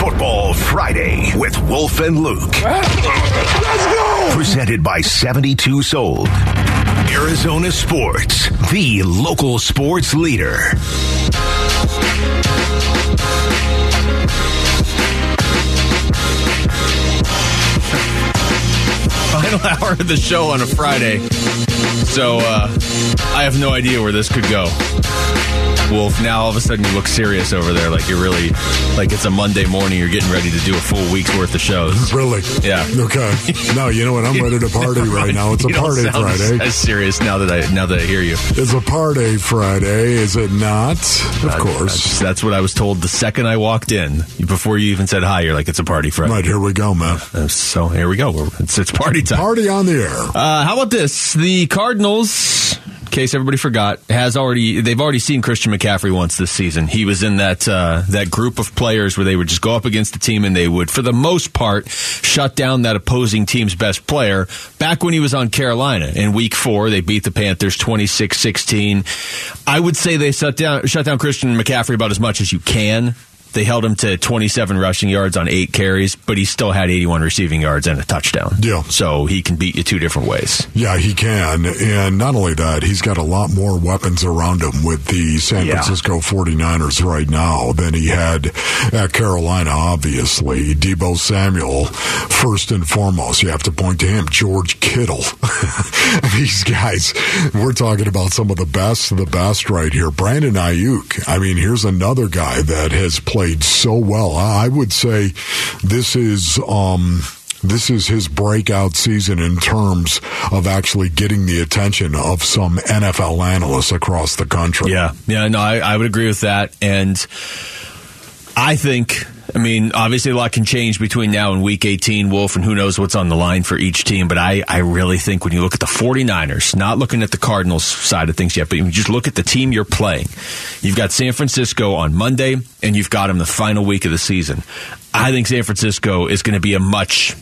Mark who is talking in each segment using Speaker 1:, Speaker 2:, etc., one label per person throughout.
Speaker 1: Football Friday with Wolf and Luke. Let's go! Presented by 72 Sold. Arizona Sports, the local sports leader.
Speaker 2: Final hour of the show on a Friday. So uh, I have no idea where this could go. Wolf, now all of a sudden you look serious over there, like you're really, like it's a Monday morning, you're getting ready to do a full week's worth of shows.
Speaker 3: Really?
Speaker 2: Yeah.
Speaker 3: Okay. No, you know what? I'm ready to party right now. It's a party Friday.
Speaker 2: As serious now that I now that I hear you.
Speaker 3: It's a party Friday, is it not? Of course.
Speaker 2: That's, that's what I was told the second I walked in. Before you even said hi, you're like, it's a party Friday.
Speaker 3: Right, here we go, man.
Speaker 2: Uh, So here we go. It's, it's party time.
Speaker 3: Party on the air.
Speaker 2: Uh, how about this? The Cardinals, in case everybody forgot, has already they've already seen Christian McCaffrey once this season. He was in that uh, that group of players where they would just go up against the team and they would, for the most part, shut down that opposing team's best player. Back when he was on Carolina in Week Four, they beat the Panthers 26-16. I would say they shut down shut down Christian McCaffrey about as much as you can. They held him to 27 rushing yards on eight carries, but he still had 81 receiving yards and a touchdown.
Speaker 3: Yeah.
Speaker 2: So he can beat you two different ways.
Speaker 3: Yeah, he can. And not only that, he's got a lot more weapons around him with the San
Speaker 2: Yeah.
Speaker 3: Francisco 49ers right now than he had at Carolina, obviously. Deebo Samuel, first and foremost, you have to point to him. George Kittle. These guys, we're talking about some of the best of the best right here. Brandon Aiyuk. I mean, here's another guy that has played so well. I would say this is, um, this is his breakout season in terms of actually getting the attention of some NFL analysts across the country.
Speaker 2: Yeah, yeah, no, I, I would agree with that. And I think, I mean, obviously a lot can change between now and week 18, Wolf, and who knows what's on the line for each team. But I, I really think when you look at the 49ers, not looking at the Cardinals side of things yet, but you just look at the team you're playing. You've got San Francisco on Monday, and you've got them the final week of the season. I think San Francisco is going to be a much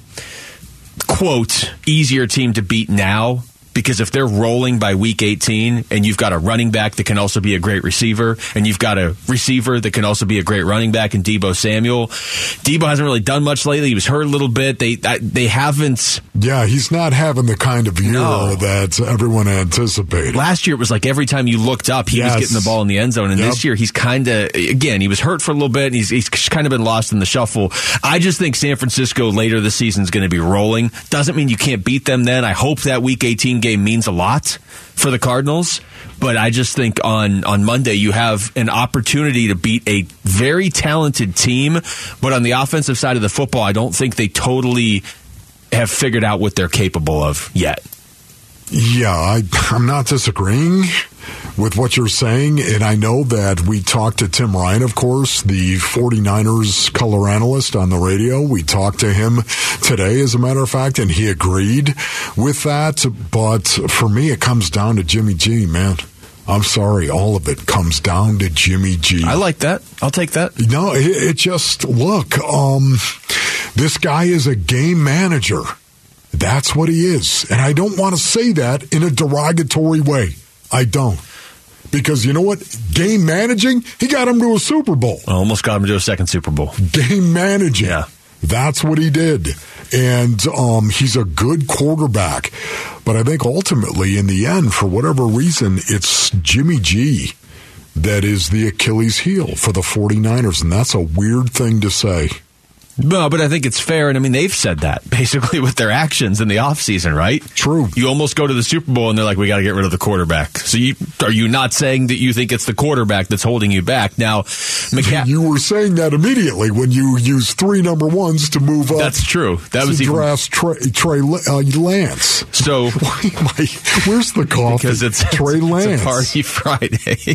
Speaker 2: quote easier team to beat now because if they're rolling by week 18 and you've got a running back that can also be a great receiver and you've got a receiver that can also be a great running back in Deebo Samuel Deebo hasn't really done much lately he was hurt a little bit they I- they haven't
Speaker 3: Yeah, he's not having the kind of year
Speaker 2: No.
Speaker 3: that everyone anticipated.
Speaker 2: last year it was like every time you looked up he
Speaker 3: Yes.
Speaker 2: was getting the ball in the end zone and
Speaker 3: Yep.
Speaker 2: this year he's kind of again he was hurt for a little bit and he's, he's kind of been lost in the shuffle i just think san francisco later this season is going to be rolling doesn't mean you can't beat them then i hope that week 18 game means a lot for the cardinals but i just think on on monday you have an opportunity to beat a very talented team but on the offensive side of the football i don't think they totally have figured out what they're capable of yet
Speaker 3: Yeah, I, I'm not disagreeing with what you're saying. And I know that we talked to Tim Ryan, of course, the 49ers color analyst on the radio. We talked to him today, as a matter of fact, and he agreed with that. But for me, it comes down to Jimmy G, man. I'm sorry, all of it comes down to Jimmy G.
Speaker 2: i like that i'll take that
Speaker 3: No, it, it just look. Um, this guy is a game manager. That's what he is, and I don't want to say that in a derogatory way. I don't, because you know what? Game managing, he got him to a Super Bowl.
Speaker 2: I almost got him to a second Super Bowl.
Speaker 3: Game managing,
Speaker 2: Yeah.
Speaker 3: That's what he did, and um, he's a good quarterback. But I think ultimately, in the end, for whatever reason, it's Jimmy G that is the Achilles heel for the 49ers, and that's a weird thing to say.
Speaker 2: No, but I think it's fair, and I mean they've said that basically with their actions in the offseason, right?
Speaker 3: True.
Speaker 2: You almost go to the Super Bowl and they're like, "We got to get rid of the quarterback." So, you, are you not saying that you think it's the quarterback that's holding you back now? McCa-
Speaker 3: You were saying that immediately when you used three number ones to move up.
Speaker 2: That's true. That was even
Speaker 3: draft Trey, Trey uh, Lance.
Speaker 2: so.
Speaker 3: Where's the coffee?
Speaker 2: Because it's
Speaker 3: Trey Lance.
Speaker 2: It's a party Friday.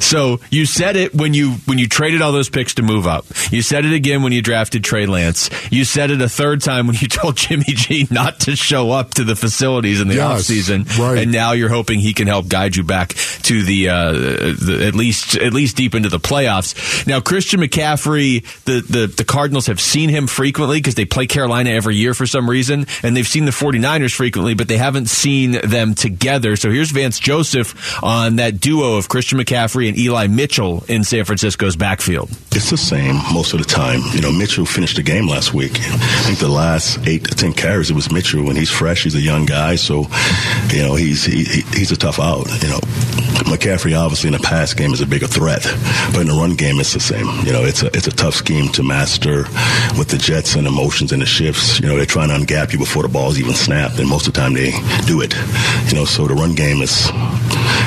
Speaker 2: so you said it when you when you traded all those picks to move up. You said it again when you drafted Trey Trey Lance. You said it a third time when you told Jimmy G not to show up to the facilities in the
Speaker 3: Yes,
Speaker 2: offseason.
Speaker 3: right.
Speaker 2: And now you're hoping he can help guide you back to the, uh, the at least at least deep into the playoffs. Now Christian McCaffrey, the the, the Cardinals have seen him frequently because they play Carolina every year for some reason, and they've seen the 49ers frequently, but they haven't seen them together. So here's Vance Joseph on that duo of Christian McCaffrey and Eli Mitchell in San Francisco's backfield.
Speaker 4: It's the same most of the time. You know, Mitchell finished the game last week. I think the last eight to ten carries it was Mitchell. When he's fresh, he's a young guy, so you know he's he, he- he's a tough out. You know, McCaffrey obviously in the pass game is a bigger threat, but in the run game it's the same. You know, it's a it's a tough scheme to master with the jets and the motions and the shifts. You know, they're trying to ungap you before the ball's even snapped, and most of the time they do it. You know, so the run game is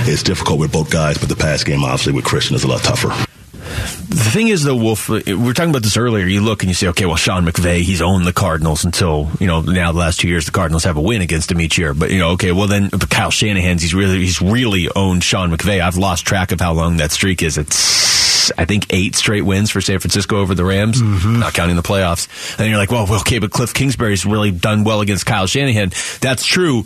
Speaker 4: is difficult with both guys, but the pass game obviously with Christian is a lot tougher.
Speaker 2: The thing is, though, Wolf, uh, we were talking about this earlier. You look and you say, okay, well, Sean McVay, he's owned the Cardinals until, you know, now the last two years, the Cardinals have a win against him each year. But, you know, okay, well, then Kyle Shanahan's, he's really, he's really owned Sean McVay. I've lost track of how long that streak is. It's, I think, eight straight wins for San Francisco over the Rams, mm-hmm. not counting the playoffs. And you're like, well, well, okay, but Cliff Kingsbury's really done well against Kyle Shanahan. That's true.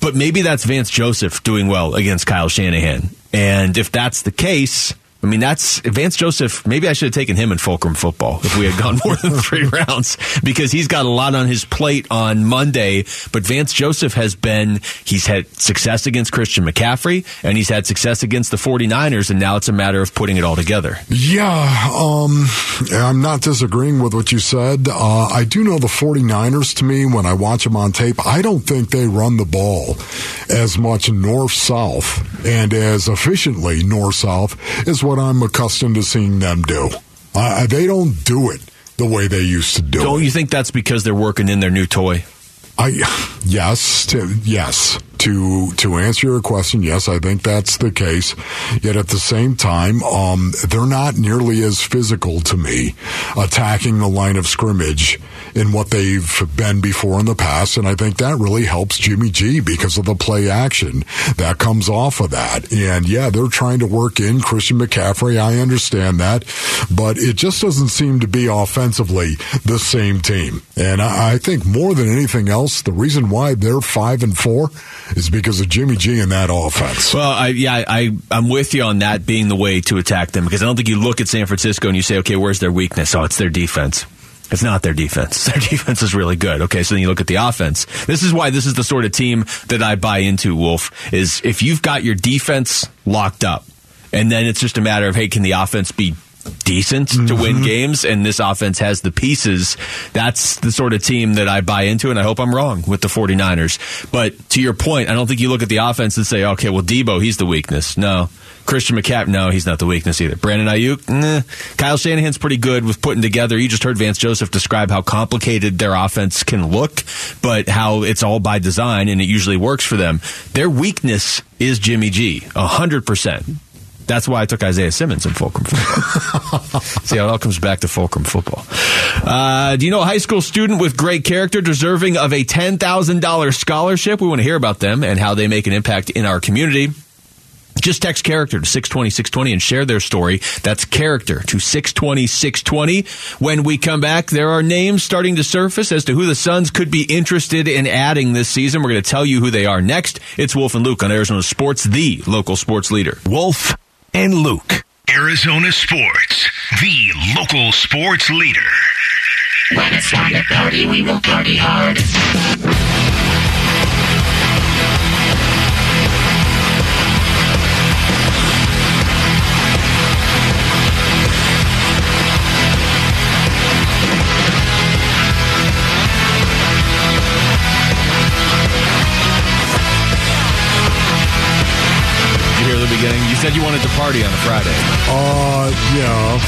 Speaker 2: But maybe that's Vance Joseph doing well against Kyle Shanahan. And if that's the case, I mean, that's Vance Joseph. Maybe I should have taken him in Fulcrum football if we had gone more than three rounds because he's got a lot on his plate on Monday. But Vance Joseph has been, he's had success against Christian McCaffrey and he's had success against the 49ers. And now it's a matter of putting it all together.
Speaker 3: Yeah, um, I'm not disagreeing with what you said. Uh, I do know the 49ers to me, when I watch them on tape, I don't think they run the ball as much north south and as efficiently north south as what I'm accustomed to seeing them do. Uh, they don't do it the way they used to do
Speaker 2: Don't
Speaker 3: it.
Speaker 2: you think that's because they're working in their new toy?
Speaker 3: I yes, to, yes. To to answer your question, yes, I think that's the case. Yet at the same time, um, they're not nearly as physical to me, attacking the line of scrimmage in what they've been before in the past, and I think that really helps Jimmy G because of the play action that comes off of that. And yeah, they're trying to work in Christian McCaffrey. I understand that, but it just doesn't seem to be offensively the same team. And I, I think more than anything else, the reason why they're five and four is because of Jimmy G and that offense.
Speaker 2: Well, I, yeah, I, I'm with you on that being the way to attack them because I don't think you look at San Francisco and you say, okay, where's their weakness? Oh, it's their defense. It's not their defense. Their defense is really good. Okay, so then you look at the offense. This is why this is the sort of team that I buy into, Wolf, is if you've got your defense locked up, and then it's just a matter of, hey, can the offense be decent to win mm-hmm. games and this offense has the pieces that's the sort of team that I buy into and I hope I'm wrong with the 49ers but to your point I don't think you look at the offense and say okay well Deebo he's the weakness no Christian McCaffrey no he's not the weakness either Brandon Aiyuk nah. Kyle Shanahan's pretty good with putting together you just heard Vance Joseph describe how complicated their offense can look but how it's all by design and it usually works for them their weakness is Jimmy G 100% that's why I took Isaiah Simmons in Fulcrum football. See how it all comes back to Fulcrum football. Uh, do you know a high school student with great character deserving of a $10,000 scholarship? We want to hear about them and how they make an impact in our community. Just text character to 620 620 and share their story. That's character to 620 620. When we come back, there are names starting to surface as to who the Suns could be interested in adding this season. We're going to tell you who they are next. It's Wolf and Luke on Arizona Sports, the local sports leader.
Speaker 1: Wolf and Luke. Arizona Sports, the local sports leader.
Speaker 5: When it's time to party, we will party hard.
Speaker 2: The beginning? You said you wanted to party on a Friday.
Speaker 3: Uh, yeah.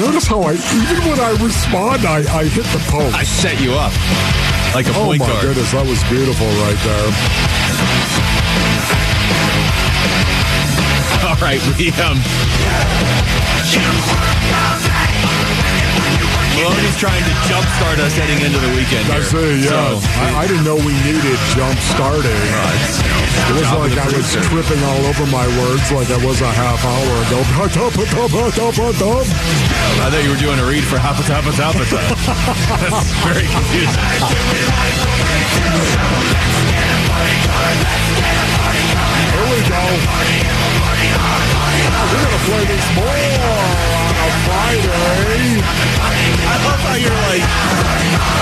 Speaker 3: Notice how I, even when I respond, I, I hit the post.
Speaker 2: I set you up like a
Speaker 3: oh
Speaker 2: point
Speaker 3: my goodness, that was beautiful right there.
Speaker 2: All right, we um. Maloney's trying to jumpstart us heading into the weekend.
Speaker 3: I see, yeah.
Speaker 2: So,
Speaker 3: I, I didn't know we needed jump starting. it was like I was tripping all over my words like I was a half hour ago.
Speaker 2: I thought you were doing a read for Hapa Tapa Tapa. That's very confusing.
Speaker 3: Here we go. We're going to play this more Friday.
Speaker 2: I love how you're like,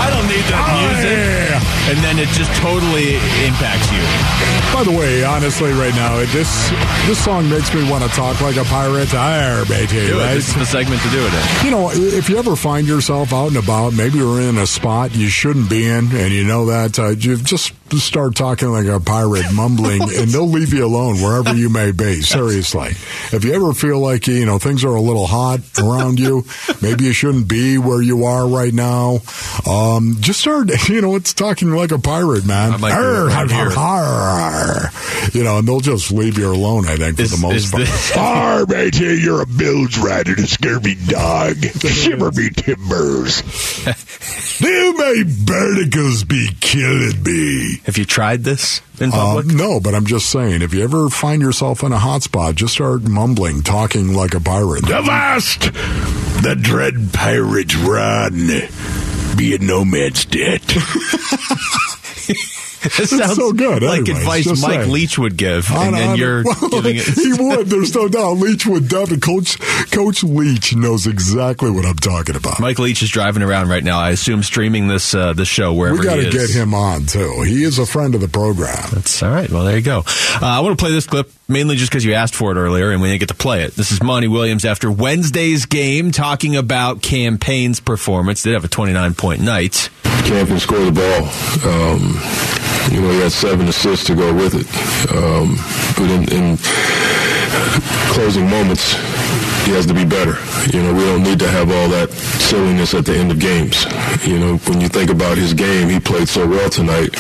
Speaker 2: I don't need that music.
Speaker 3: Yeah.
Speaker 2: And then it just totally impacts you.
Speaker 3: By the way, honestly, right now, this this song makes me want to talk like a pirate. Arr, matey,
Speaker 2: Do it.
Speaker 3: right?
Speaker 2: This is the segment to do it in.
Speaker 3: You know, if you ever find yourself out and about, maybe you're in a spot you shouldn't be in, and you know that, uh, you just start talking like a pirate, mumbling, and they'll leave you alone wherever you may be. Seriously. If you ever feel like, you know, things are a little hot around you, maybe you shouldn't be where you are right now, um, just start, you know, it's talking like a pirate, man.
Speaker 2: I might do it
Speaker 3: Arr,
Speaker 2: right
Speaker 3: arr,
Speaker 2: here.
Speaker 3: arr. You know, and they'll just leave you alone, I think, for
Speaker 2: Is-
Speaker 3: the most part.
Speaker 2: this-
Speaker 3: Arr, matey, you're a bilge rat and a scurvy dog. Shiver me timbers. Now my barnacles be killing me.
Speaker 2: Have you tried this in
Speaker 3: Uh,
Speaker 2: public?
Speaker 3: no, but I'm just saying, if you ever find yourself in a hot spot, just start mumbling, talking like a pirate. The Avast! The dread pirates run. Be a nomad's debt.
Speaker 2: This sounds
Speaker 3: so good,
Speaker 2: like
Speaker 3: anyways,
Speaker 2: advice Mike
Speaker 3: saying.
Speaker 2: Leach would give, and
Speaker 3: On-
Speaker 2: then
Speaker 3: on-
Speaker 2: you're
Speaker 3: well,
Speaker 2: giving it.
Speaker 3: he would. There's no doubt. Leach would definitely. Coach Coach Leach knows exactly what I'm talking about.
Speaker 2: Mike Leach is driving around right now. I assume streaming this uh, this show wherever
Speaker 3: we got to get him on too. He is a friend of the program.
Speaker 2: That's all right. Well, there you go. Uh, I want to play this clip mainly just because you asked for it earlier, and we didn't get to play it. This is Monty Williams after Wednesday's game, talking about Cam Payne's performance. They did have a 29 point night.
Speaker 6: Cam can score the ball. Um, you know, he had seven assists to go with it. Um, but in, in closing moments, he has to be better. You know, we don't need to have all that silliness at the end of games. You know, when you think about his game, he played so well tonight,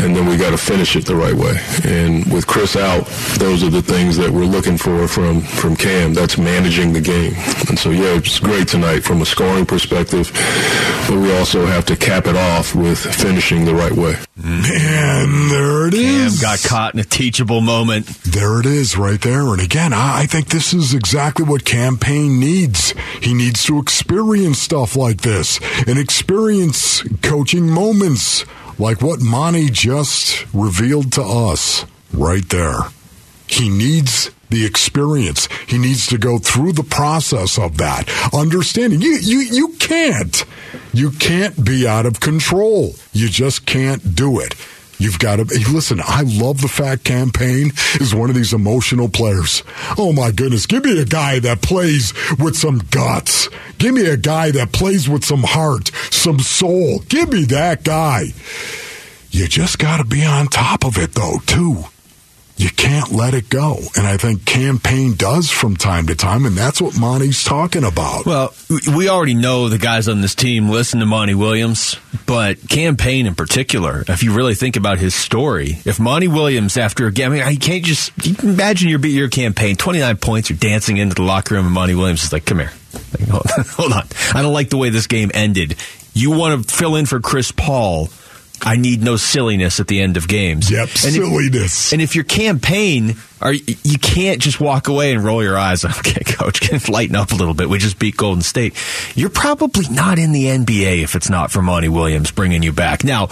Speaker 6: and then we got to finish it the right way. And with Chris out, those are the things that we're looking for from from Cam. That's managing the game. And so, yeah, it's great tonight from a scoring perspective, but we also have to cap it off with finishing the right way.
Speaker 3: And there it
Speaker 2: Cam
Speaker 3: is.
Speaker 2: got caught in a teachable moment.
Speaker 3: There it is right there. And again, I I think this is exactly what Cam Payne needs. He needs to experience stuff like this and experience coaching moments like what Monty just revealed to us right there. He needs the experience. He needs to go through the process of that. Understanding you, you, you can't, you can't be out of control. You just can't do it. You've got to hey, listen. I love the fact Cam Payne is one of these emotional players. Oh my goodness. Give me a guy that plays with some guts. Give me a guy that plays with some heart, some soul. Give me that guy. You just got to be on top of it though, too you can't let it go. And I think Cam Payne does from time to time, and that's what Monty's talking about.
Speaker 2: Well, we- already know the guys on this team listen to Monty Williams, but Cam Payne in particular, if you really think about his story, if Monty Williams, after a game, I mean, you can't just you can imagine your your Cam Payne, 29 points, you're dancing into the locker room, and Monty Williams is like, come here. Hold on. I don't like the way this game ended. You want to fill in for Chris Paul. I need no silliness at the end of games.
Speaker 3: Yep,
Speaker 2: And if-
Speaker 3: silliness.
Speaker 2: and if your Cam Payne are you can't just walk away and roll your eyes. Okay, coach, can lighten up a little bit. We just beat Golden State. You're probably not in the NBA if it's not for Monty Williams bringing you back. Now,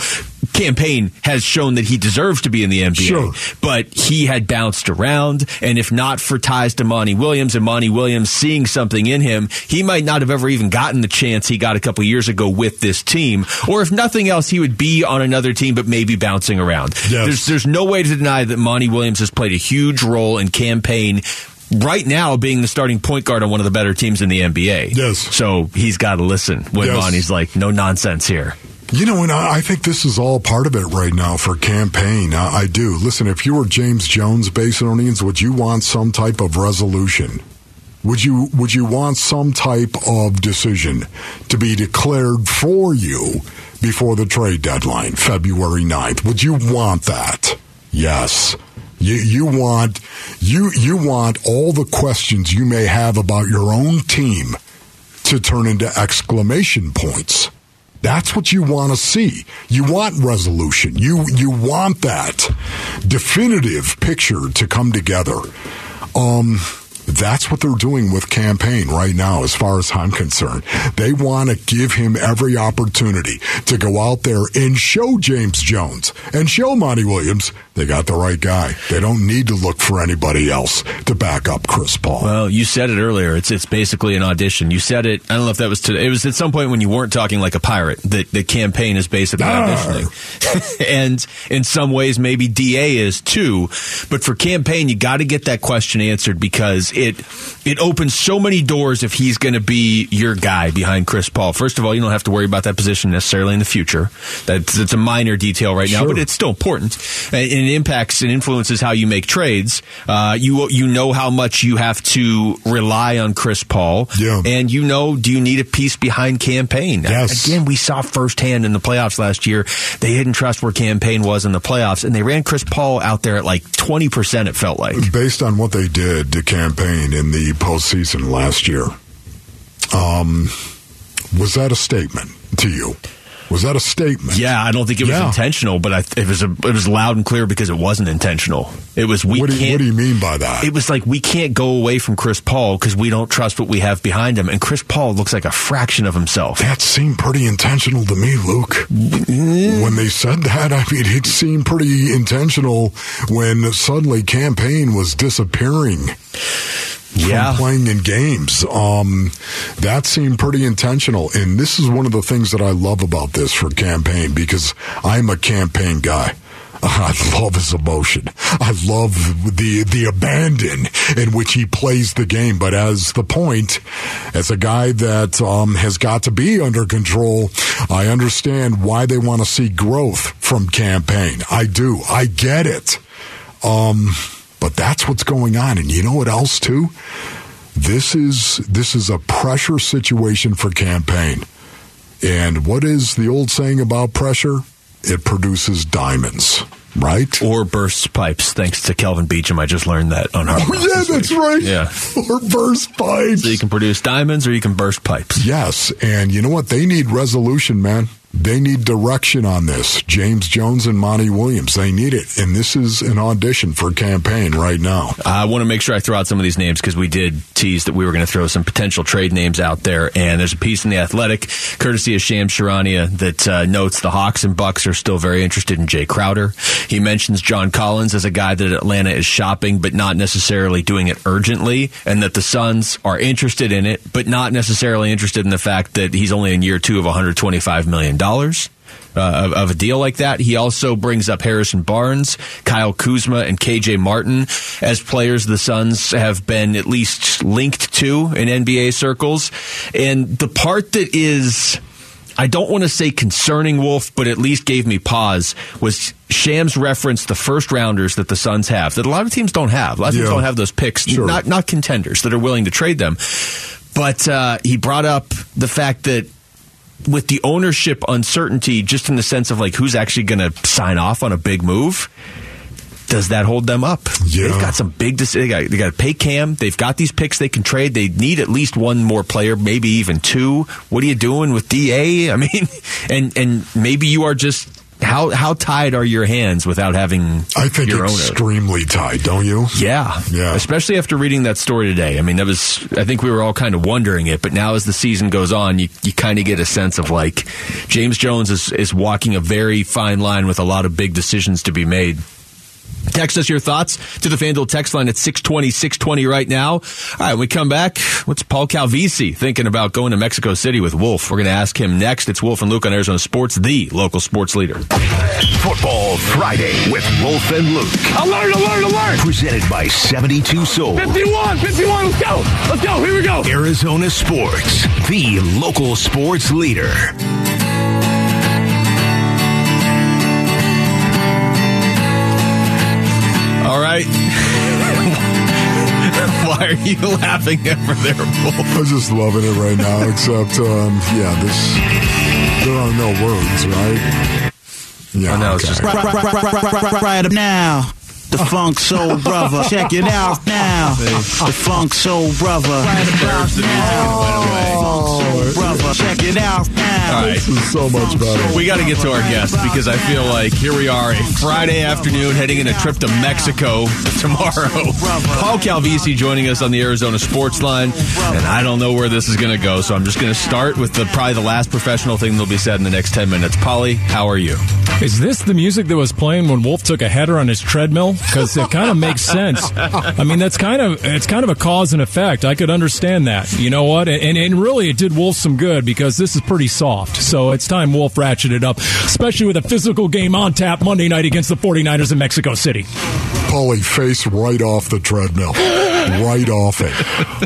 Speaker 2: Cam Payne has shown that he deserves to be in the NBA,
Speaker 3: Sure.
Speaker 2: but he had bounced around, and if not for ties to Monty Williams and Monty Williams seeing something in him, he might not have ever even gotten the chance he got a couple years ago with this team. Or if nothing else, he would be on another team, but maybe bouncing around.
Speaker 3: Yes.
Speaker 2: There's there's no way to deny that Monty Williams has played a huge role in Cam Payne. Right now, being the starting point guard on one of the better teams in the NBA.
Speaker 3: Yes.
Speaker 2: So he's got to listen when
Speaker 3: Yes.
Speaker 2: Monty's like, no nonsense here.
Speaker 3: You know, and I think this is all part of it right now for Cam Payne. I, I do. Listen, if you were James Jones, Basinonians, would you want some type of resolution? Would you would you want some type of decision to be declared for you before the trade deadline, February 9th? Would you want that? Yes. You you want you you want all the questions you may have about your own team to turn into exclamation points. That's what you want to see. You want resolution. You you want that definitive picture to come together. Um that's what they're doing with Cam Payne right now, as far as I'm concerned. They want to give him every opportunity to go out there and show James Jones and show Monty Williams they got the right guy. They don't need to look for anybody else to back up Chris Paul.
Speaker 2: Well, you said it earlier. It's it's basically an audition. You said it. I don't know if that was today. It was at some point when you weren't talking like a pirate. That the Cam Payne is basically
Speaker 3: Ah.
Speaker 2: auditioning, and in some ways maybe Da is too. But for Cam Payne, you got to get that question answered because it it opens so many doors if he's going to be your guy behind Chris Paul. First of all, you don't have to worry about that position necessarily in the future. That's it's a minor detail right now,
Speaker 3: Sure.
Speaker 2: but it's still important. And it impacts and influences how you make trades. Uh, you you know how much you have to rely on Chris Paul,
Speaker 3: Yeah.
Speaker 2: and you know do you need a piece behind Cam Payne?
Speaker 3: Yes.
Speaker 2: Again, we saw firsthand in the playoffs last year they didn't trust where Cam Payne was in the playoffs, and they ran Chris Paul out there at like twenty percent. It felt like.
Speaker 3: based on what they did to Cam Payne in the postseason last year, um, was that a statement to you? Was that a statement?
Speaker 2: Yeah, I don't think it was
Speaker 3: Yeah.
Speaker 2: intentional, but I, it was a, it was loud and clear because it wasn't intentional. It was we
Speaker 3: What do, you,
Speaker 2: can't.
Speaker 3: what do you mean by that?
Speaker 2: it was like we can't go away from Chris Paul because we don't trust what we have behind him, and Chris Paul looks like a fraction of himself.
Speaker 3: that seemed pretty intentional to me, Luke. When they said that, I mean, it seemed pretty intentional when suddenly Cam Payne was disappearing
Speaker 2: Yeah.
Speaker 3: playing in games. Um, that seemed pretty intentional. And this is one of the things that I love about this for Cam Payne because I'm a Cam Payne guy. I love his emotion. I love the the abandon in which he plays the game. But as the point, as a guy that um, has got to be under control, I understand why they want to see growth from Cam Payne. I do. I get it. Um, but that's what's going on. And you know what else too? This is this is a pressure situation for Cam Payne. And what is the old saying about pressure? It produces diamonds, right?
Speaker 2: Or bursts pipes, thanks to Kelvin Beachum. I just learned that on our.
Speaker 3: Oh, yeah, that's right.
Speaker 2: Yeah.
Speaker 3: Or burst pipes.
Speaker 2: So you can produce diamonds or you can burst pipes.
Speaker 3: Yes, and you know what? They need resolution, man. They need direction on this. James Jones and Monty Williams, they need it. And this is an audition for Cam Payne right now.
Speaker 2: I want to make sure I throw out some of these names because we did tease that we were going to throw some potential trade names out there. And there's a piece in the Athletic, courtesy of Shams Charania, that uh, notes the Hawks and Bucks are still very interested in Jae Crowder. He mentions John Collins as a guy that Atlanta is shopping, but not necessarily doing it urgently, and that the Suns are interested in it, but not necessarily interested in the fact that he's only in year two of 125 million dollars uh, of, of a deal like that. He also brings up Harrison Barnes, Kyle Kuzma, and KJ Martin as players the Suns have been at least linked to in NBA circles. And the part that is. I don't want to say concerning Wolf, but at least gave me pause was Shams referenced the first rounders that the Suns have that a lot of teams don't have. A lot of teams don't have those picks,
Speaker 3: Sure.
Speaker 2: not not contenders that are willing to trade them. But uh, he brought up the fact that with the ownership uncertainty, just in the sense of like who's actually going to sign off on a big move, does that hold them up?
Speaker 3: Yeah.
Speaker 2: They've got some big decisions. They got, they got to pay Cam. They've got these picks they can trade. They need at least one more player, maybe even two. What are you doing with Da? I mean, and and maybe you are just how how tied are your hands without having
Speaker 3: I think
Speaker 2: your owner?
Speaker 3: extremely tight, don't you?
Speaker 2: Yeah.
Speaker 3: Yeah.
Speaker 2: Especially after reading that story today. I mean, that was, I think we were all kind of wondering it, but now as the season goes on, you, you kind of get a sense of like James Jones is, is walking a very fine line with a lot of big decisions to be made. Text us your thoughts to the FanDuel text line at 620, 620 right now. All right, when we come back, what's Paul Calvisi thinking about going to Mexico City with Wolf? We're going to ask him next. It's Wolf and Luke on Arizona Sports, the local sports leader.
Speaker 1: Football Friday with Wolf and Luke.
Speaker 7: Alert, alert, alert!
Speaker 1: Presented by 72 Sold.
Speaker 7: 51, 51, let's go! Let's go, here we go!
Speaker 1: Arizona Sports, the local sports leader.
Speaker 2: All right. Why are you laughing over there, Wolf?
Speaker 3: I'm just loving it right now, except, um, yeah, this, there are no words, right? Yeah,
Speaker 2: I know, it's
Speaker 3: okay.
Speaker 2: just-
Speaker 8: right, right, right, right, right, right, right now. The Funk Soul Brother. Check it out now. The Funk Soul Brother. Right about now. Check it out now.
Speaker 2: All right.
Speaker 3: This is so much better.
Speaker 2: We got to get to our guest because I feel like here we are, a Friday afternoon, heading in a trip to Mexico tomorrow. Paul Calvisi joining us on the Arizona Sports Line, and I don't know where this is going to go, so I'm just going to start with the probably the last professional thing that'll be said in the next ten minutes. Polly, how are you?
Speaker 9: Is this the music that was playing when Wolf took a header on his treadmill? Because it kind of makes sense. I mean, that's kind of it's kind of a cause and effect. I could understand that. You know what? And and really, it did Wolf some good because this is pretty soft. So it's time Wolf ratchet it up, especially with a physical game on tap Monday night against the 49ers in Mexico City.
Speaker 3: Paulie face right off the treadmill, right off it.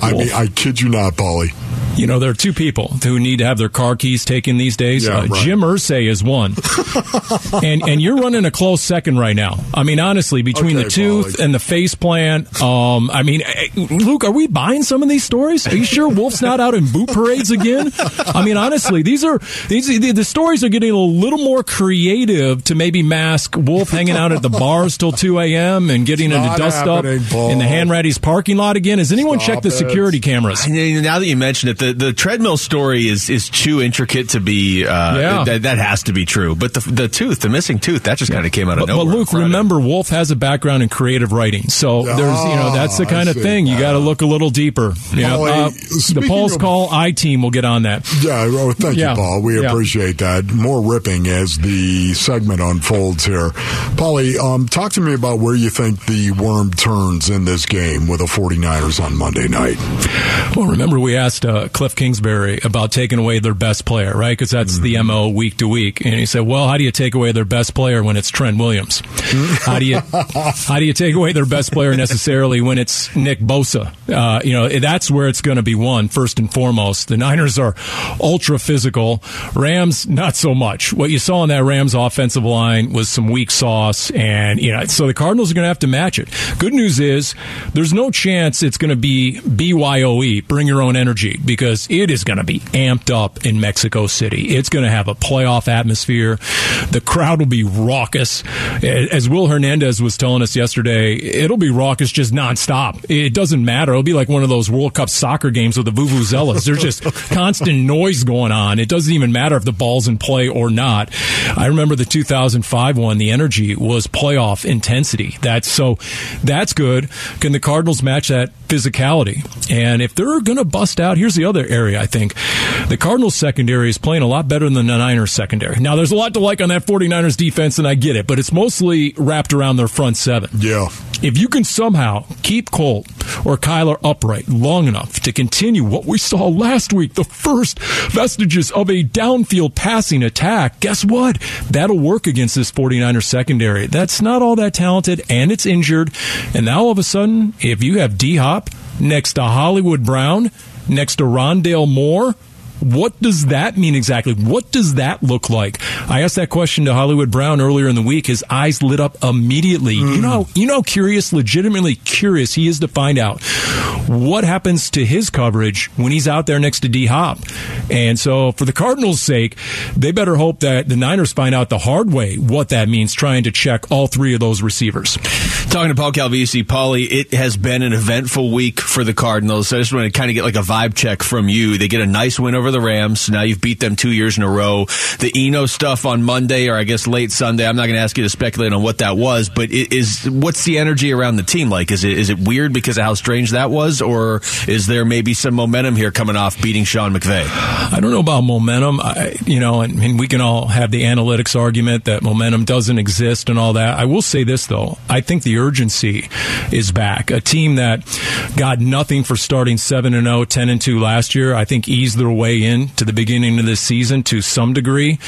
Speaker 3: I mean, I kid you not, Paulie.
Speaker 9: You know, there are two people who need to have their car keys taken these days.
Speaker 3: Yeah,
Speaker 9: uh,
Speaker 3: right.
Speaker 9: Jim Irsay is one, and and you're running a close second right now. I mean, honestly, between
Speaker 3: Okay,
Speaker 9: the tooth
Speaker 3: Paulie.
Speaker 9: and the face plant, um, I mean, eh, Luke, are we buying some of these stories? Are you sure Wolf's not out in boot parades again? I mean, honestly, these are these the, the stories are getting a little more creative to maybe mask Wolf hanging out at the bars till two a.m. and getting into dust up
Speaker 3: Paul.
Speaker 9: in the Hanratty's parking lot again. Has anyone
Speaker 3: Stop
Speaker 9: checked the
Speaker 3: it.
Speaker 9: security cameras?
Speaker 2: I mean, now that you mention it, the, the treadmill story is, is too intricate to be. Uh,
Speaker 9: Yeah.
Speaker 2: that, that has to be true. But the the tooth, the missing tooth, that just kind of came out of
Speaker 9: But, but
Speaker 2: nowhere. on
Speaker 9: Luke,
Speaker 2: Friday.
Speaker 9: remember, Wolf has a background in creative writing, so there's you know that's the
Speaker 3: Ah,
Speaker 9: kind
Speaker 3: I
Speaker 9: of
Speaker 3: see.
Speaker 9: thing you got to look a little deeper. Yeah,
Speaker 3: Paulie,
Speaker 9: uh, the
Speaker 3: speaking
Speaker 9: Paul's
Speaker 3: of-
Speaker 9: Call I team will get on that.
Speaker 3: Yeah, well, thank
Speaker 9: Yeah.
Speaker 3: you, Paul. We
Speaker 9: Yeah.
Speaker 3: appreciate that. More ripping as the segment unfolds here. Paulie, um, talk to me about where you think the worm turns in this game with the 49ers on Monday night.
Speaker 9: Well, remember we asked uh, Cliff Kingsbury about taking away their best player, right? Because that's the mo week to week, and he said, "Well, how do you take away their best player when it's Trent Williams? how do you how do you take away their best player necessarily when it's Nick Bosa? Uh, you know, that's where it's going to be won first and foremost. The Niners are ultra physical. Rams not so much. What you saw in that Rams offensive line was some weak sauce, and you know, so the Cardinals are going to have to match it. Good news is there's no chance it's going to be BYOE, bring your own energy, because it is going to be amped up in Mexico City. It's going to have a playoff atmosphere. The crowd will be raucous. As Will Hernandez was telling us yesterday, it'll be raucous just nonstop. It doesn't matter. It'll be like one of those World Cup soccer games with the Vuvuzelas. There's just constant noise going on. It doesn't even matter if the ball's in play or not. I remember the 2005 one, the energy was playoff intensity. That's so that's good. Can the Cardinals match that physicality? And if they're going to bust out, here's the other area I think. The Cardinals secondary is playing a lot better than the Niners secondary. Now there's a lot to like on that 49ers defense and I get it, but it's mostly wrapped around their front seven.
Speaker 3: Yeah.
Speaker 9: If you can somehow keep Colt or Kyler upright long enough to continue what we saw last week, the first vestiges of a downfield passing attack, guess what? That'll work against this 49er secondary. That's not all that talented and it's injured. And now all of a sudden, if you have D Hop next to Hollywood Brown, next to Rondale Moore, what does that mean exactly? What does that look like? I asked that question to Hollywood Brown earlier in the week. His eyes lit up immediately. You mm. know, you know, curious, legitimately curious he is to find out what happens to his coverage when he's out there next to D Hop. And so, for the Cardinals' sake, they better hope that the Niners find out the hard way what that means, trying to check all three of those receivers.
Speaker 2: Talking to Paul Calvisi, Paulie, it has been an eventful week for the Cardinals. So I just want to kind of get like a vibe check from you. They get a nice win over the Rams. Now you've beat them two years in a row. The Eno stuff on Monday, or I guess late Sunday. I'm not going to ask you to speculate on what that was, but is what's the energy around the team like? Is it is it weird because of how strange that was, or is there maybe some momentum here coming off beating Sean McVay?
Speaker 9: I don't know about momentum. I, you know, and, and we can all have the analytics argument that momentum doesn't exist and all that. I will say this though: I think the urgency is back. A team that got nothing for starting seven and 0, 10 and two last year, I think eased their way in to the beginning of this season to some degree.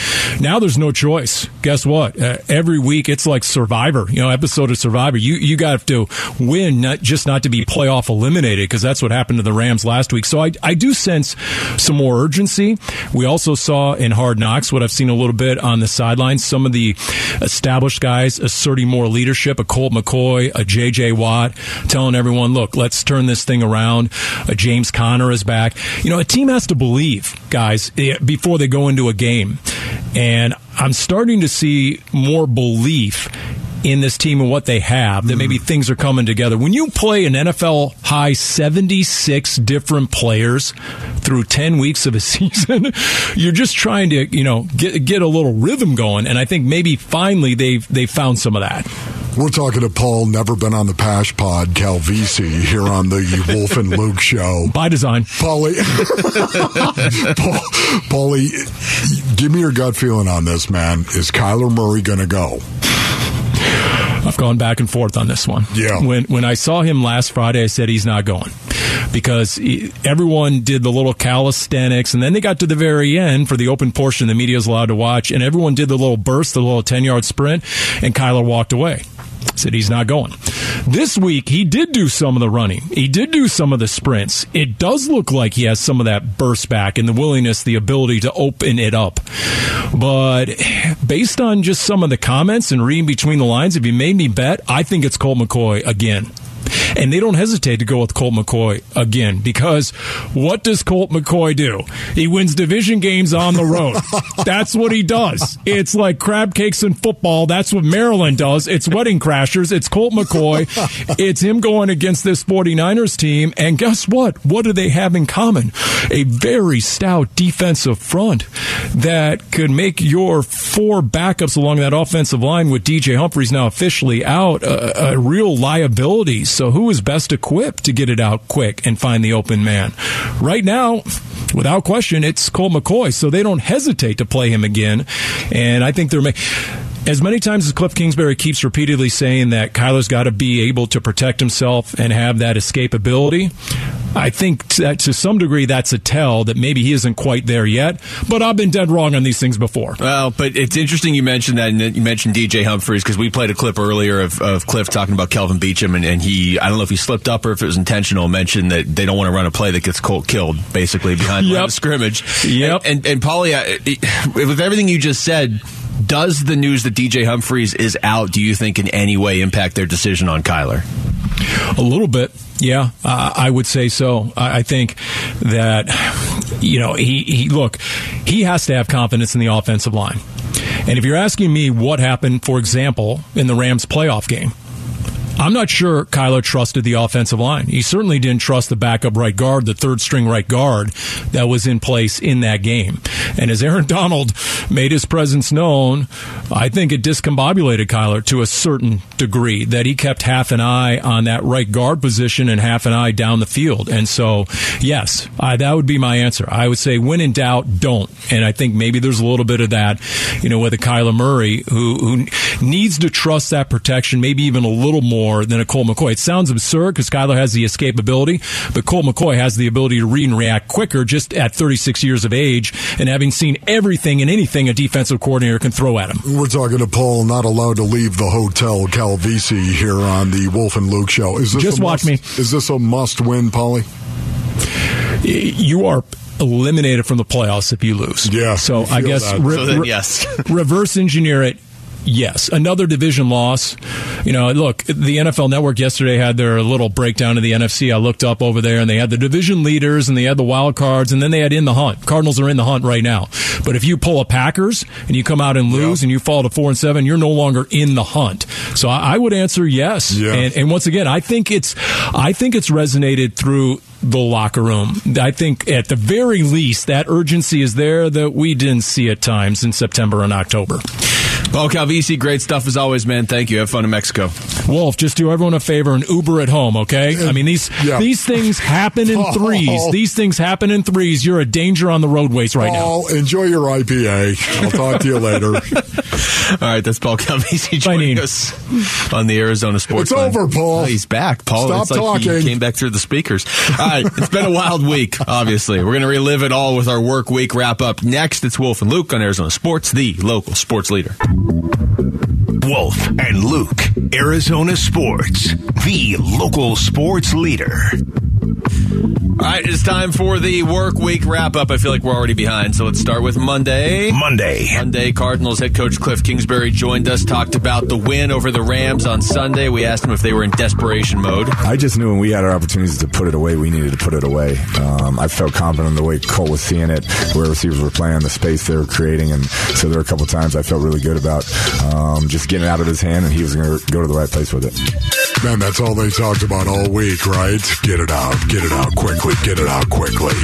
Speaker 9: Now there's no choice. Guess what? Uh, every week it's like Survivor. You know, episode of Survivor. You you got to win, not just not to be playoff eliminated, because that's what happened to the Rams last week. So I I do sense some more urgency. We also saw in Hard Knocks what I've seen a little bit on the sidelines. Some of the established guys asserting more leadership. A Colt McCoy, a J.J. Watt, telling everyone, "Look, let's turn this thing around." A James Conner is back. You know, a team has to believe, guys, eh, before they go into a game, and I'm starting to see more belief in this team and what they have that maybe things are coming together. When you play an NFL high 76 different players through 10 weeks of a season, you're just trying to, you know, get get a little rhythm going and I think maybe finally they've they found some of that.
Speaker 3: We're talking to Paul, never been on the Pash Pod, Calvisi, here on the Wolf and Luke show.
Speaker 9: By design.
Speaker 3: Paulie, Paul, Paulie, give me your gut feeling on this, man. Is Kyler Murray going to go?
Speaker 9: I've gone back and forth on this one.
Speaker 3: Yeah.
Speaker 9: When when I saw him last Friday, I said he's not going because he, everyone did the little calisthenics, and then they got to the very end for the open portion the media is allowed to watch, and everyone did the little burst, the little ten yard sprint, and Kyler walked away. Said he's not going. This week, he did do some of the running. He did do some of the sprints. It does look like he has some of that burst back and the willingness, the ability to open it up. But based on just some of the comments and reading between the lines, if you made me bet, I think it's Colt McCoy again. And they don't hesitate to go with Colt McCoy again because what does Colt McCoy do? He wins division games on the road. That's what he does. It's like crab cakes in football. That's what Maryland does. It's wedding crashers. It's Colt McCoy. It's him going against this 49ers team. And guess what? What do they have in common? A very stout defensive front that could make your four backups along that offensive line with DJ Humphries now officially out a, a real liability. So who is best equipped to get it out quick and find the open man? Right now, without question, it's Colt McCoy. So they don't hesitate to play him again. And I think they're making as many times as Cliff Kingsbury keeps repeatedly saying that Kyler's got to be able to protect himself and have that escapability, I think that to some degree that's a tell that maybe he isn't quite there yet. But I've been dead wrong on these things before.
Speaker 2: Well, but it's interesting you mentioned that, and that you mentioned DJ Humphries because we played a clip earlier of, of Cliff talking about Kelvin Beachum, and, and he, I don't know if he slipped up or if it was intentional, mentioned that they don't want to run a play that gets Colt killed, basically behind the line
Speaker 9: Yep.
Speaker 2: of scrimmage.
Speaker 9: Yep.
Speaker 2: And and, and Paulie, with everything you just said. Does the news that DJ Humphries is out, do you think, in any way impact their decision on Kyler?
Speaker 9: A little bit, yeah, I would say so. I, I think that you know he, he look he has to have confidence in the offensive line. And if you're asking me what happened, for example, in the Rams playoff game, I'm not sure Kyler trusted the offensive line. He certainly didn't trust the backup right guard, the third string right guard that was in place in that game. And as Aaron Donald made his presence known, I think it discombobulated Kyler to a certain degree that he kept half an eye on that right guard position and half an eye down the field. And so, yes, I, that would be my answer. I would say when in doubt, don't. And I think maybe there's a little bit of that, you know, with a Kyler Murray who, who needs to trust that protection, maybe even a little more than a Colt McCoy. It sounds absurd because Kyler has the escapability, but Colt McCoy has the ability to read and react quicker just at 36 years of age and having seen everything and anything a defensive coordinator can throw at him.
Speaker 3: We're talking to Paul, not allowed to leave the hotel Calvisi here on the Wolf and Luke show. Is this
Speaker 9: Just watch
Speaker 3: must,
Speaker 9: me.
Speaker 3: Is this a must win, Paulie?
Speaker 9: You are eliminated from the playoffs if you lose.
Speaker 3: Yeah,
Speaker 9: So
Speaker 3: I
Speaker 9: I guess re-
Speaker 2: So then, yes.
Speaker 9: reverse engineer it. Yes, another division loss. You know, look, the NFL Network yesterday had their little breakdown of the NFC. I looked up over there, and they had the division leaders, and they had the wild cards, and then they had in the hunt. Cardinals are in the hunt right now. But if you pull a Packers and you come out and lose, and you fall to four and seven, you're no longer in the hunt. So I, I would answer yes.
Speaker 3: Yeah.
Speaker 9: And, and once again, I think it's, I think it's resonated through the locker room. I think at the very least that urgency is there that we didn't see at times in September and October.
Speaker 2: Paul Calvisi, great stuff as always, man. Thank you. Have fun in Mexico.
Speaker 9: Wolf, just do everyone a favor and Uber at home, okay? I mean these
Speaker 3: Yeah.
Speaker 9: these things happen in threes. Oh. These things happen in threes. You're a danger on the roadways right now.
Speaker 3: Paul, enjoy your IPA. I'll talk to you later.
Speaker 2: All right, that's Paul Calvisi joining
Speaker 9: mean-
Speaker 2: us on the Arizona Sports.
Speaker 3: It's
Speaker 2: Line.
Speaker 3: over, Paul.
Speaker 2: Oh, he's back, Paul.
Speaker 3: Stop
Speaker 2: it's like
Speaker 3: talking.
Speaker 2: he came back through the speakers. All right, it's been a wild week. Obviously, we're going to relive it all with our work week wrap up. Next, it's Wolf and Luke on Arizona Sports, the local sports leader.
Speaker 1: Wolf and Luke, Arizona Sports, the local sports leader.
Speaker 2: All right, it's time for the work week wrap up. I feel like we're already behind, so let's start with Monday.
Speaker 1: Monday.
Speaker 2: Monday, Cardinals head coach Cliff Kingsbury joined us, talked about the win over the Rams on Sunday. We asked him if they were in desperation mode.
Speaker 10: I just knew when we had our opportunities to put it away, we needed to put it away. Um, I felt confident in the way Colt was seeing it, where receivers were playing, the space they were creating, and so there were a couple times I felt really good about um, just getting it out of his hand, and he was going to go to the right place with it.
Speaker 3: Man, that's all they talked about all week, right? Get it out, get it out quickly, get it out quickly.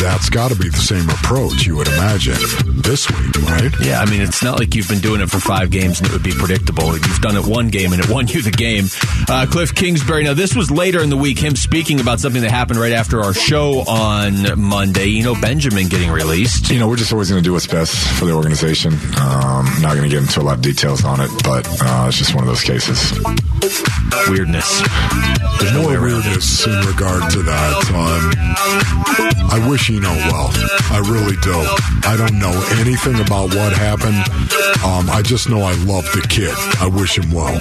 Speaker 3: That's got to be the same approach, you would imagine, this week, right?
Speaker 2: Yeah, I mean, it's not like you've been doing it for five games and it would be predictable. You've done it one game and it won you the game. Uh, Cliff Kingsbury. Now, this was later in the week, him speaking about something that happened right after our show on Monday. You know, Benjamin getting released.
Speaker 10: You know, we're just always going to do what's best for the organization. Um, not going to get into a lot of details on it, but uh, it's just one of those cases.
Speaker 2: Weirdness.
Speaker 3: There's no weirdness in regard to that. Um, I wish you know well. I really do. I don't know anything about what happened. Um, I just know I love the kid. I wish him well.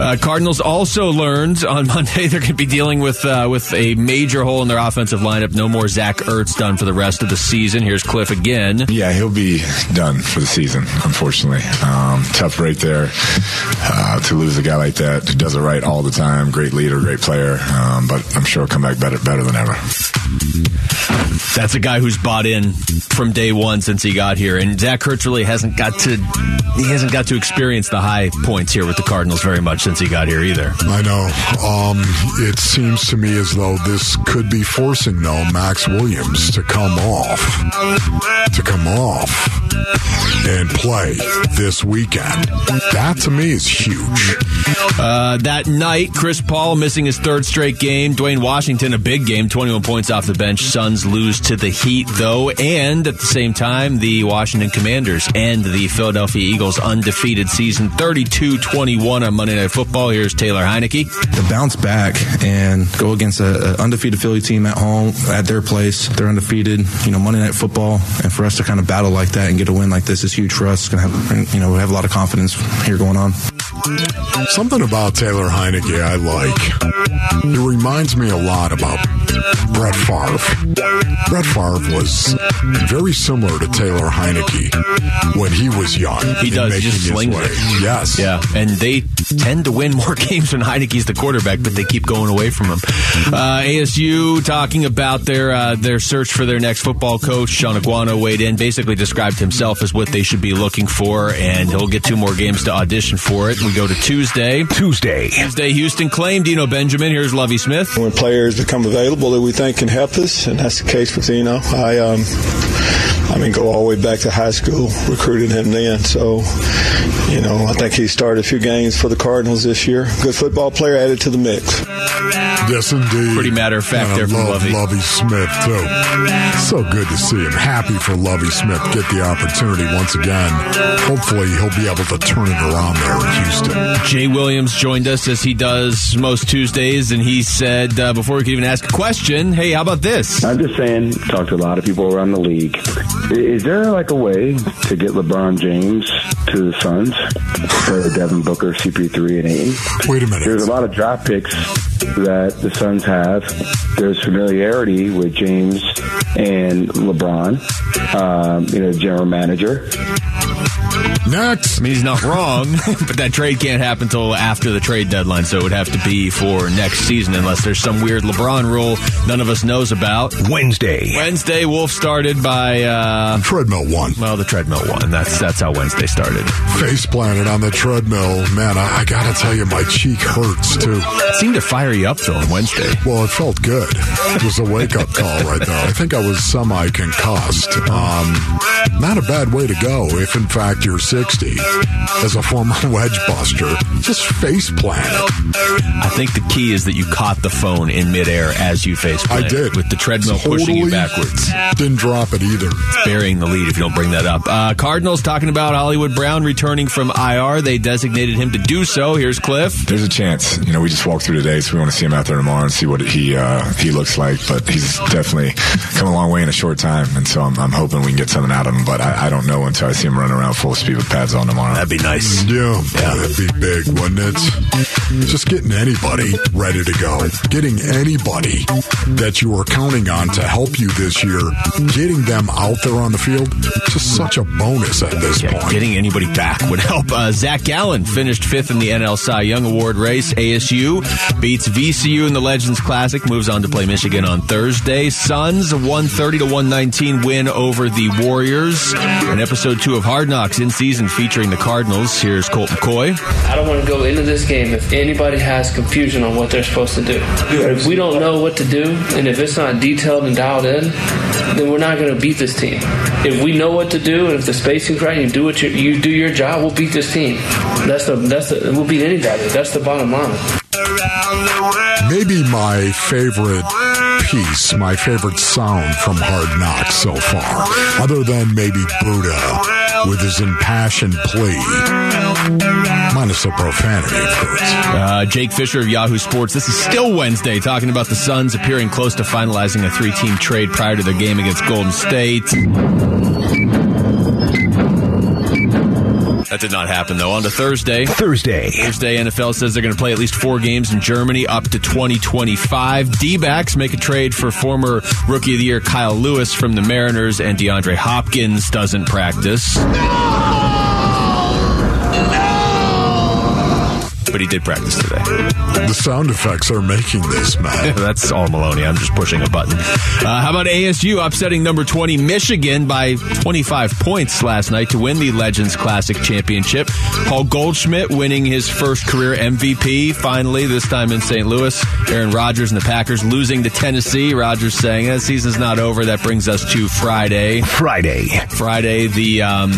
Speaker 2: Uh, Cardinals also learned on Monday they're going to be dealing with uh, with a major hole in their offensive lineup. No more Zach Ertz done for the rest of the season. Here's Cliff again.
Speaker 10: Yeah, he'll be done for the season, unfortunately. Um, tough break there uh, to lose a guy like that does it right all the time. Great leader, great player, um, but I'm sure he'll come back better, better than ever.
Speaker 2: That's a guy who's bought in from day one since he got here, and Zach Ertz really hasn't got to he hasn't got to experience the high points here with the Cardinals very much since he got here either.
Speaker 3: I know. Um, it seems to me as though this could be forcing though Maxx Williams to come off, to come off and play this weekend. That to me is huge.
Speaker 2: Uh, that night, Chris Paul missing his third straight game. Duane Washington, a big game, 21 points off the bench. Suns lose to the Heat, though. And at the same time, the Washington Commanders and the Philadelphia Eagles undefeated season 32 21 on Monday Night Football. Here's Taylor Heinicke.
Speaker 11: To bounce back and go against an undefeated Philly team at home, at their place, they're undefeated, you know, Monday Night Football. And for us to kind of battle like that and get a win like this is huge for us. Gonna have, you know, we have a lot of confidence here going on.
Speaker 3: Something about Taylor Heinicke I like. He reminds me a lot about Brett Favre. Brett Favre was very similar to Taylor Heinicke when he was young.
Speaker 2: He does. He just
Speaker 3: his
Speaker 2: slings it.
Speaker 3: Yes.
Speaker 2: Yeah, and they tend to win more games when Heinicke's the quarterback, but they keep going away from him. Uh, ASU talking about their uh, their search for their next football coach. Shaun Aguano weighed in, basically described himself as what they should be looking for, and he'll get two more games to audition for it. We go to Tuesday.
Speaker 1: Tuesday.
Speaker 2: Tuesday, Houston claimed Eno Benjamin. Here's Lovie Smith.
Speaker 12: when players become available that we think can help us, and that's the case with Eno. I, um, I mean, go all the way back to high school, recruited him then. So, you know, I think he started a few games for the Cardinals this year. Good football player added to the mix.
Speaker 3: Yes, indeed.
Speaker 2: Pretty matter of fact
Speaker 3: And I
Speaker 2: there from
Speaker 3: love
Speaker 2: Lovie.
Speaker 3: Lovie Smith, too. So good to see him. Happy for Lovie Smith get the opportunity once again. Hopefully, he'll be able to turn it around there in Houston.
Speaker 2: Jay Williams joined us as he does most Tuesdays, and he said uh, before we could even ask a question, "Hey, how about this?"
Speaker 13: I'm just saying, talked to a lot of people around the league. Is there like a way to get LeBron James to the Suns for Devin Booker, CP3, and Ayton?
Speaker 3: Wait a minute.
Speaker 13: There's a lot of draft picks that the Suns have. There's familiarity with James and LeBron, um, you know, general manager.
Speaker 3: Next.
Speaker 2: I mean, he's not wrong, but that trade can't happen until after the trade deadline, so it would have to be for next season unless there's some weird LeBron rule none of us knows about.
Speaker 1: Wednesday.
Speaker 2: Wednesday, Wolf started by uh,
Speaker 3: treadmill one.
Speaker 2: Well, the treadmill one. That's that's how Wednesday started.
Speaker 3: Face planted on the treadmill. Man, I, I gotta tell you, my cheek hurts, too.
Speaker 2: It seemed to fire you up though on Wednesday.
Speaker 3: Well, it felt good. It was a wake up call right there. I think I was semi concussed. Um, not a bad way to go if, in fact, you're 60 as a former wedge buster. Just face plant.
Speaker 2: I think the key is that you caught the phone in midair as you face
Speaker 3: I did.
Speaker 2: with the treadmill pushing you backwards.
Speaker 3: Didn't drop it either.
Speaker 2: It's burying the lead if you don't bring that up. Uh, Cardinals talking about Hollywood Brown returning from IR. They designated him to do so. Here's Cliff.
Speaker 10: There's a chance. You know, we just walked through today, so we want to see him out there tomorrow and see what he uh, he looks like. But he's definitely come a long way in a short time, and so I'm, I'm hoping we can get something out of him. But I, I don't know until I see him running around full speed with pads on tomorrow.
Speaker 2: That'd be nice.
Speaker 3: Yeah, yeah. that'd be big, wouldn't it? Just getting anybody ready to go, getting anybody that you are counting on to help you this year, getting them out there on the field, just such a bonus at this
Speaker 2: Yeah,
Speaker 3: point.
Speaker 2: getting anybody back would help. Uh, Zach Gallen finished fifth in the NL Cy Young Award race. ASU beats VCU in the Legends Classic, moves on to play Michigan on Thursday. Suns a 130 to 119 win over the Warriors. And episode two of Hard Knocks in season featuring the Cardinals. Here's Colt McCoy.
Speaker 14: I don't want to go into this game if anybody has confusion on what they're supposed to do. If we don't know what to do, and if it's not detailed and dialed in, then we're not going to beat this team. If we know what to do, and if the spacing's right, and you do what you, you do your job, we'll beat this team. That's the that's the we'll beat anybody. That's the bottom line.
Speaker 3: Maybe my favorite piece, my favorite sound from Hard Knocks so far, other than maybe Budda with his impassioned plea, minus the profanity, of course.
Speaker 2: Uh, Jake Fischer of Yahoo Sports. This is still Wednesday, talking about the Suns appearing close to finalizing a three team trade prior to their game against Golden State. Did not happen, though. On to Thursday.
Speaker 1: Thursday.
Speaker 2: Thursday, NFL says they're going to play at least four games in Germany up to 2025. D backs make a trade for former Rookie of the Year Kyle Lewis from the Mariners, and DeAndre Hopkins doesn't practice. But he did practice today.
Speaker 3: The sound effects are making this, man.
Speaker 2: That's all Maloney. I'm just pushing a button. Uh, how about ASU upsetting number 20 Michigan by 25 points last night to win the Legends Classic Championship? Paul Goldschmidt winning his first career MVP finally, this time in St. Louis. Aaron Rodgers and the Packers losing to Tennessee. Rodgers saying, eh, season's not over. That brings us to Friday.
Speaker 1: Friday.
Speaker 2: Friday, the um,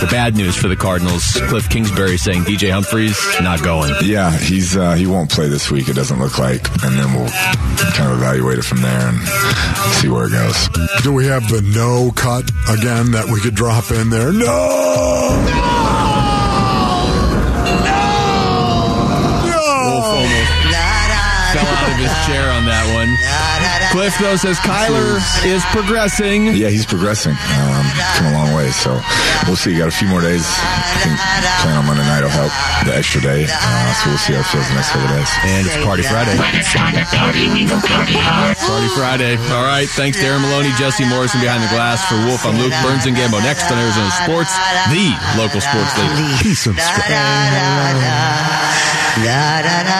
Speaker 2: the bad news for the Cardinals. Cliff Kingsbury saying DJ Humphries not going.
Speaker 10: Yeah, he's uh, he won't play this week. It doesn't look like, and then we'll kind of evaluate it from there and see where it goes.
Speaker 3: Do we have the no cut again that we could drop in there? No!
Speaker 2: Wolf almost fell out of his chair on that one. Cliff, though, says Kyler is progressing.
Speaker 10: Yeah, he's progressing. Um, come a long way. So we'll see. Got a few more days. I think playing on Monday night will help the extra day. Uh, so we'll see how it feels the next couple days.
Speaker 2: And it's Party Friday. Party Friday. All right. Thanks, Darren Maloney, Jesse Morrison behind the glass for Wolf. I'm Luke Burns and Gambo. Next on Arizona Sports, the local sports leader.
Speaker 3: Peace and
Speaker 15: Da da